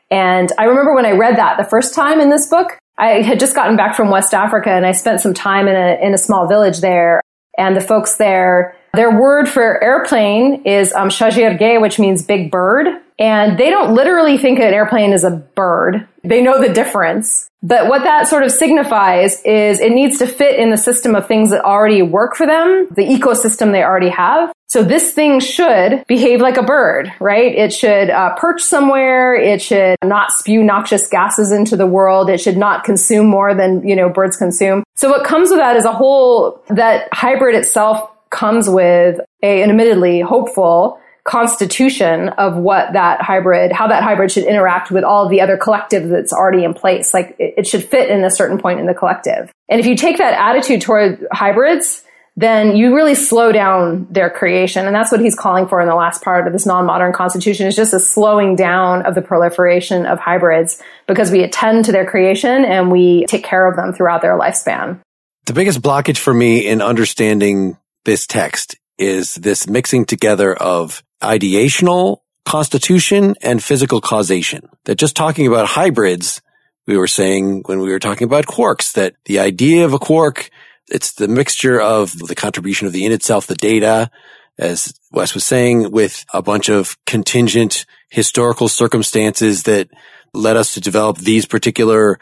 And I remember when I read that the first time in this book, I had just gotten back from West Africa and I spent some time in a, in a small village there and the folks there, their word for airplane is um, shajirge, which means big bird. And they don't literally think an airplane is a bird. They know the difference. But what that sort of signifies is it needs to fit in the system of things that already work for them, the ecosystem they already have. So this thing should behave like a bird, right? It should uh, perch somewhere. It should not spew noxious gases into the world. It should not consume more than, you know, birds consume. So what comes with that is a whole, that hybrid itself comes with a, an admittedly hopeful constitution of what that hybrid, how that hybrid should interact with all the other collective that's already in place. Like it, it should fit in a certain point in the collective. And if you take that attitude toward hybrids, then you really slow down their creation. And that's what he's calling for in the last part of this non-modern constitution is just a slowing down of the proliferation of hybrids because we attend to their creation and we take care of them throughout their lifespan. The biggest blockage for me in understanding this text is this mixing together of ideational constitution and physical causation. That just talking about hybrids, we were saying when we were talking about quarks, that the idea of a quark, it's the mixture of the contribution of the in itself, the data, as Wes was saying, with a bunch of contingent historical circumstances that led us to develop these particular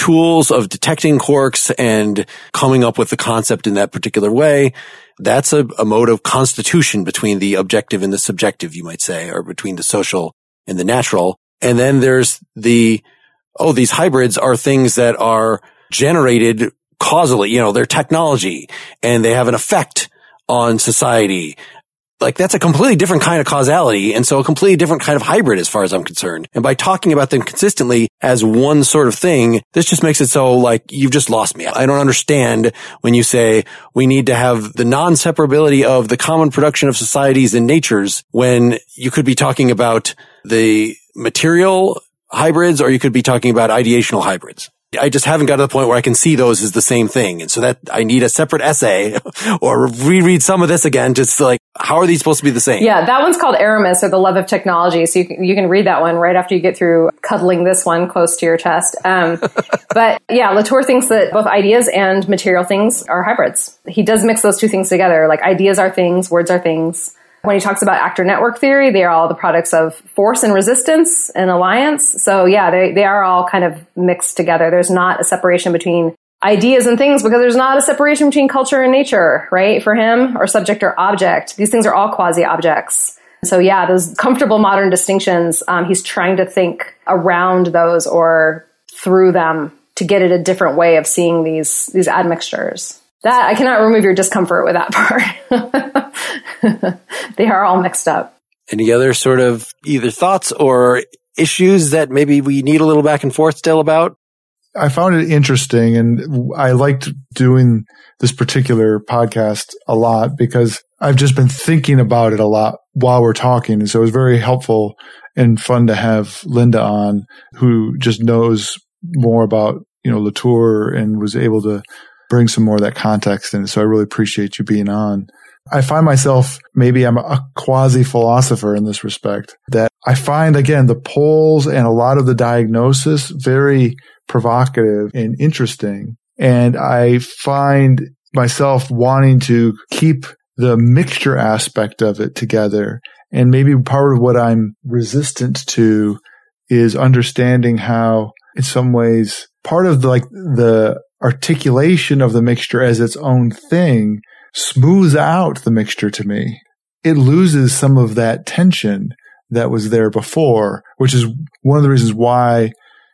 tools of detecting quarks and coming up with the concept in that particular way. That's a, a mode of constitution between the objective and the subjective, you might say, or between the social and the natural. And then there's the, oh, these hybrids are things that are generated causally, you know, they're technology and they have an effect on society like that's a completely different kind of causality. And so a completely different kind of hybrid as far as I'm concerned. And by talking about them consistently as one sort of thing, this just makes it so like you've just lost me. I don't understand when you say we need to have the non-separability of the common production of societies and natures when you could be talking about the material hybrids or you could be talking about ideational hybrids. I just haven't got to the point where I can see those as the same thing. And so that I need a separate essay or reread some of this again, just like, how are these supposed to be the same? Yeah, that one's called Aramis or the love of technology. So you can, you can read that one right after you get through cuddling this one close to your chest. Um, but yeah, Latour thinks that both ideas and material things are hybrids. He does mix those two things together. Like ideas are things, words are things. When he talks about actor network theory, they are all the products of force and resistance and alliance. So yeah, they, they are all kind of mixed together. There's not a separation between ideas and things because there's not a separation between culture and nature, right? For him, or subject or object. These things are all quasi objects. So yeah, those comfortable modern distinctions, um, he's trying to think around those or through them to get at a different way of seeing these, these admixtures that I cannot remove your discomfort with that part. they are all mixed up. Any other sort of either thoughts or issues that maybe we need a little back and forth still about? I found it interesting and I liked doing this particular podcast a lot because I've just been thinking about it a lot while we're talking. And so it was very helpful and fun to have Lynda on who just knows more about, you know, Latour and was able to bring some more of that context in. So I really appreciate you being on. I find myself, maybe I'm a quasi philosopher in this respect that I find again, the polls and a lot of the diagnosis very provocative and interesting. And I find myself wanting to keep the mixture aspect of it together. And maybe part of what I'm resistant to is understanding how in some ways part of the, like the articulation of the mixture as its own thing smooths out the mixture to me. It loses some of that tension that was there before, which is one of the reasons why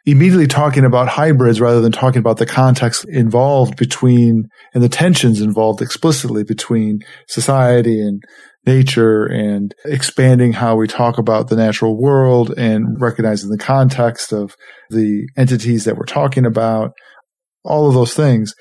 immediately talking about hybrids rather than talking about the context involved between and the tensions involved explicitly between society and nature and expanding how we talk about the natural world and recognizing the context of the entities that we're talking about, all of those things,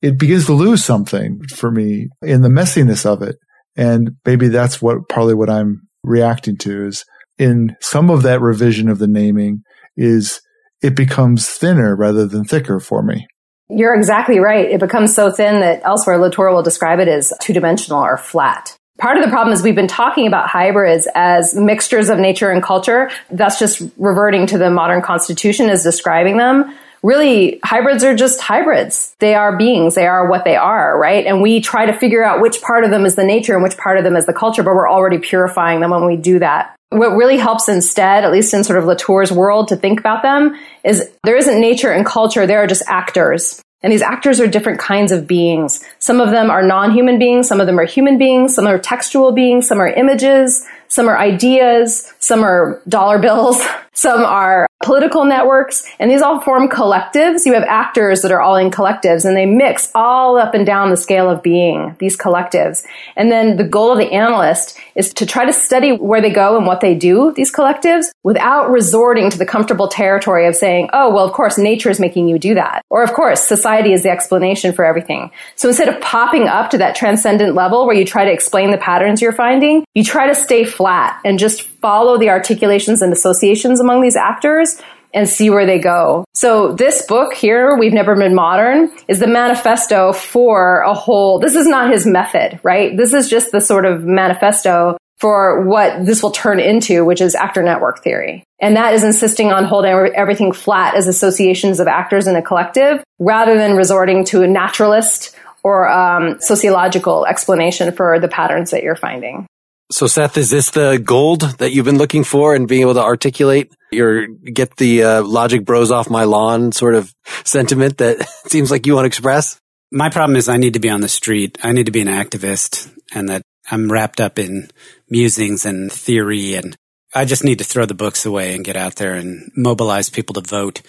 it begins to lose something for me in the messiness of it. And maybe that's what partly what I'm reacting to is in some of that revision of the naming is it becomes thinner rather than thicker for me. You're exactly right. It becomes so thin that elsewhere Latour will describe it as two dimensional or flat. Part of the problem is we've been talking about hybrids as mixtures of nature and culture. That's just reverting to the modern constitution as describing them. Really, hybrids are just hybrids. They are beings. They are what they are, right? And we try to figure out which part of them is the nature and which part of them is the culture, but we're already purifying them when we do that. What really helps instead, at least in sort of Latour's world, to think about them is there isn't nature and culture. There are just actors. And these actors are different kinds of beings. Some of them are non-human beings. Some of them are human beings. Some are textual beings. Some are images. Some are ideas. Some are dollar bills. Some are political networks, and these all form collectives. You have actors that are all in collectives, and they mix all up and down the scale of being, these collectives. And then the goal of the analyst is to try to study where they go and what they do, these collectives, without resorting to the comfortable territory of saying, oh, well, of course, nature is making you do that. Or, of course, society is the explanation for everything. So instead of popping up to that transcendent level where you try to explain the patterns you're finding, you try to stay flat and just follow the articulations and associations among these actors and see where they go. So this book here, We've Never Been Modern, is the manifesto for a whole, this is not his method, right? This is just the sort of manifesto for what this will turn into, which is actor network theory. And that is insisting on holding everything flat as associations of actors in a collective rather than resorting to a naturalist or um, sociological explanation for the patterns that you're finding. So Seth, is this the gold that you've been looking for and being able to articulate your, get the uh, logic bros off my lawn sort of sentiment that seems like you want to express? My problem is I need to be on the street. I need to be an activist and that I'm wrapped up in musings and theory and I just need to throw the books away and get out there and mobilize people to vote.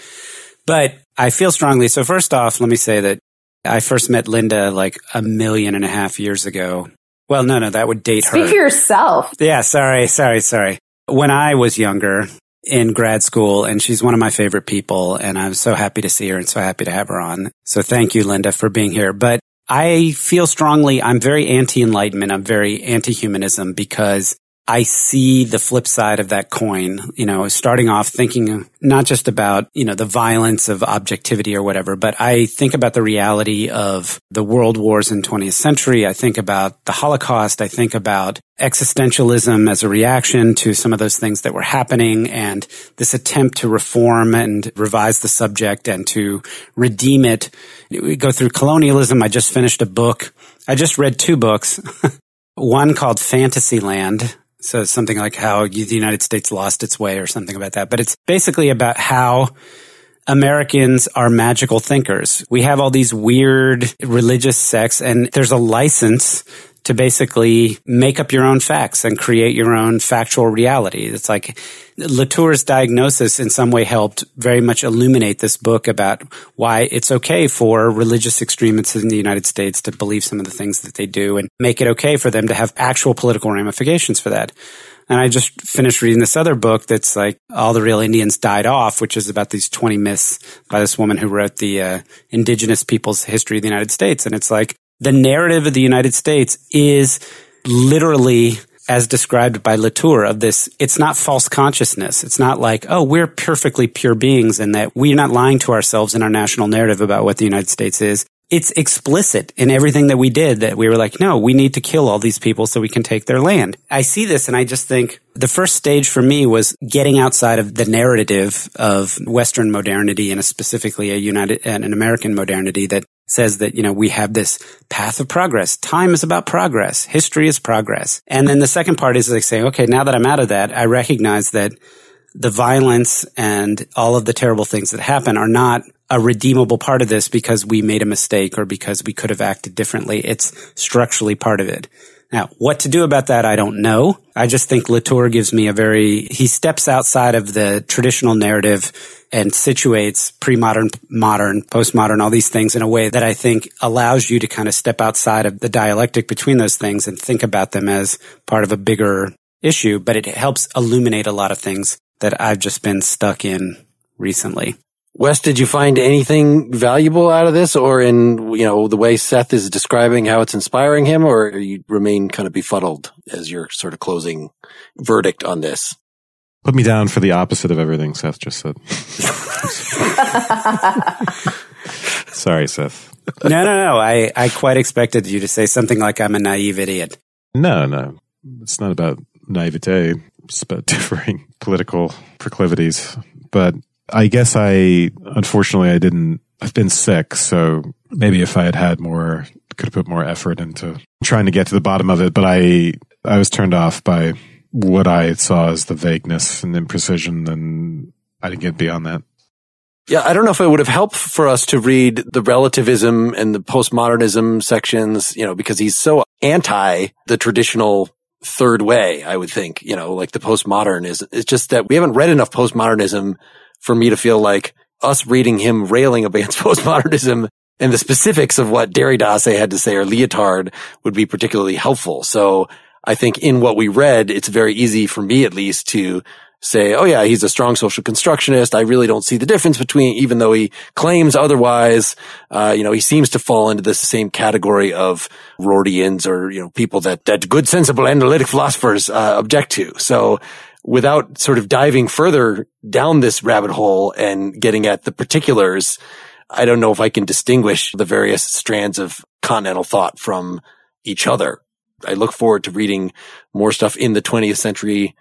But I feel strongly. So first off, let me say that I first met Lynda like a million and a half years ago well, no, no, that would date Speak her. Speak for yourself. Yeah, sorry, sorry, sorry. When I was younger in grad school, and she's one of my favorite people, and I'm so happy to see her and so happy to have her on. So thank you, Lynda, for being here. But I feel strongly, I'm very anti-enlightenment. I'm very anti-humanism because I see the flip side of that coin, you know, starting off thinking not just about, you know, the violence of objectivity or whatever, but I think about the reality of the world wars in 20th century. I think about the Holocaust. I think about existentialism as a reaction to some of those things that were happening and this attempt to reform and revise the subject and to redeem it. We go through colonialism. I just finished a book. I just read two books. One called Fantasyland, so something like how the United States lost its way or something about that. But it's basically about how Americans are magical thinkers. We have all these weird religious sects and there's a license to basically make up your own facts and create your own factual reality. It's like Latour's diagnosis in some way helped very much illuminate this book about why it's okay for religious extremists in the United States to believe some of the things that they do and make it okay for them to have actual political ramifications for that. And I just finished reading this other book that's like all the real Indians died off, which is about these 20 myths by this woman who wrote the uh, indigenous people's history of the United States. And it's like the narrative of the United States is literally as described by Latour of this, it's not false consciousness. It's not like, oh, we're perfectly pure beings and that we're not lying to ourselves in our national narrative about what the United States is. It's explicit in everything that we did that we were like, no, we need to kill all these people so we can take their land. I see this and I just think the first stage for me was getting outside of the narrative of Western modernity and specifically a United, and an American modernity that says that, you know, we have this path of progress. Time is about progress. History is progress. And then the second part is like saying, okay, now that I'm out of that, I recognize that the violence and all of the terrible things that happen are not a redeemable part of this because we made a mistake or because we could have acted differently. It's structurally part of it. Now, what to do about that, I don't know. I just think Latour gives me a very, he steps outside of the traditional narrative and situates pre-modern, modern, postmodern, all these things in a way that I think allows you to kind of step outside of the dialectic between those things and think about them as part of a bigger issue, but it helps illuminate a lot of things that I've just been stuck in recently. Wes, did you find anything valuable out of this or in, you know, the way Seth is describing how it's inspiring him or you remain kind of befuddled as your sort of closing verdict on this? Put me down for the opposite of everything Seth just said. Sorry, Seth. No, no, no. I, I quite expected you to say something like I'm a naive idiot. No, no. It's not about naivete. It's about differing political proclivities. But I guess I, unfortunately, I didn't, I've been sick. So maybe if I had had more, could have put more effort into trying to get to the bottom of it. But I, I was turned off by what I saw as the vagueness and imprecision and I didn't get beyond that. Yeah, I don't know if it would have helped for us to read the relativism and the postmodernism sections, you know, because he's so anti the traditional third way, I would think, you know, like the postmodern is, it's just that we haven't read enough postmodernism for me to feel like us reading him railing against postmodernism and the specifics of what Derrida had to say or Lyotard would be particularly helpful. So I think in what we read, it's very easy for me at least to say, oh yeah, he's a strong social constructionist. I really don't see the difference between, even though he claims otherwise, uh, you know, he seems to fall into the same category of Rortians or, you know, people that, that good, sensible analytic philosophers, uh, object to. So without sort of diving further down this rabbit hole and getting at the particulars, I don't know if I can distinguish the various strands of continental thought from each other. I look forward to reading more stuff in the 20th century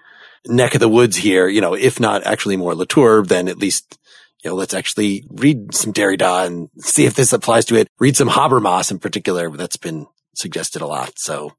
neck of the woods here, you know, if not actually more Latour, then at least, you know, let's actually read some Derrida and see if this applies to it. Read some Habermas in particular. That's been suggested a lot. So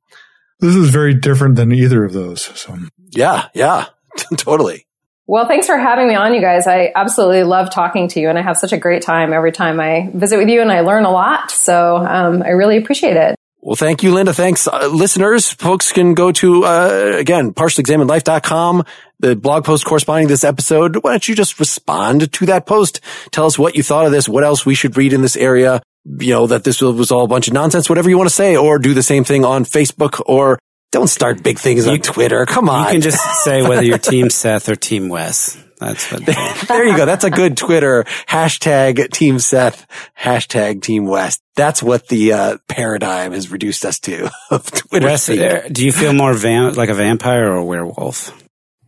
this is very different than either of those. So yeah, yeah, totally. Well, thanks for having me on, you guys. I absolutely love talking to you, and I have such a great time every time I visit with you, and I learn a lot. So um, I really appreciate it. Well, thank you, Lynda. Thanks, uh, listeners. Folks can go to, uh, again, partiallyexaminedlife.com, the blog post corresponding to this episode. Why don't you just respond to that post? Tell us what you thought of this, what else we should read in this area, you know, that this was all a bunch of nonsense, whatever you want to say, or do the same thing on Facebook or don't start big things on Twitter. Come on. You can just say whether you're Team Seth or Team Wes. That's what. there you go. That's a good Twitter hashtag Team Seth, hashtag Team Wes. That's what the uh, paradigm has reduced us to of Twitter. Wes, uh, do you feel more vam- like a vampire or a werewolf?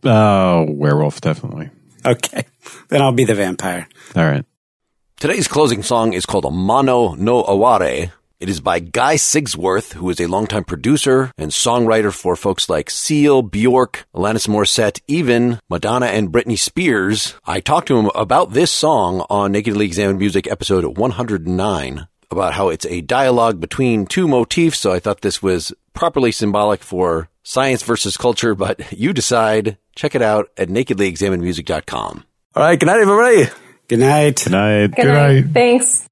Oh, werewolf, definitely. Okay, then I'll be the vampire. All right. Today's closing song is called Mono No Aware it is by Guy Sigsworth, who is a longtime producer and songwriter for folks like Seal, Bjork, Alanis Morissette, even Madonna and Britney Spears. I talked to him about this song on Nakedly Examined Music episode 109 about how it's a dialogue between two motifs. So I thought this was properly symbolic for science versus culture, but you decide. Check it out at nakedlyexaminedmusic.com. All right. Good night, everybody. Good night. Good night. Good, Good night. night. Thanks.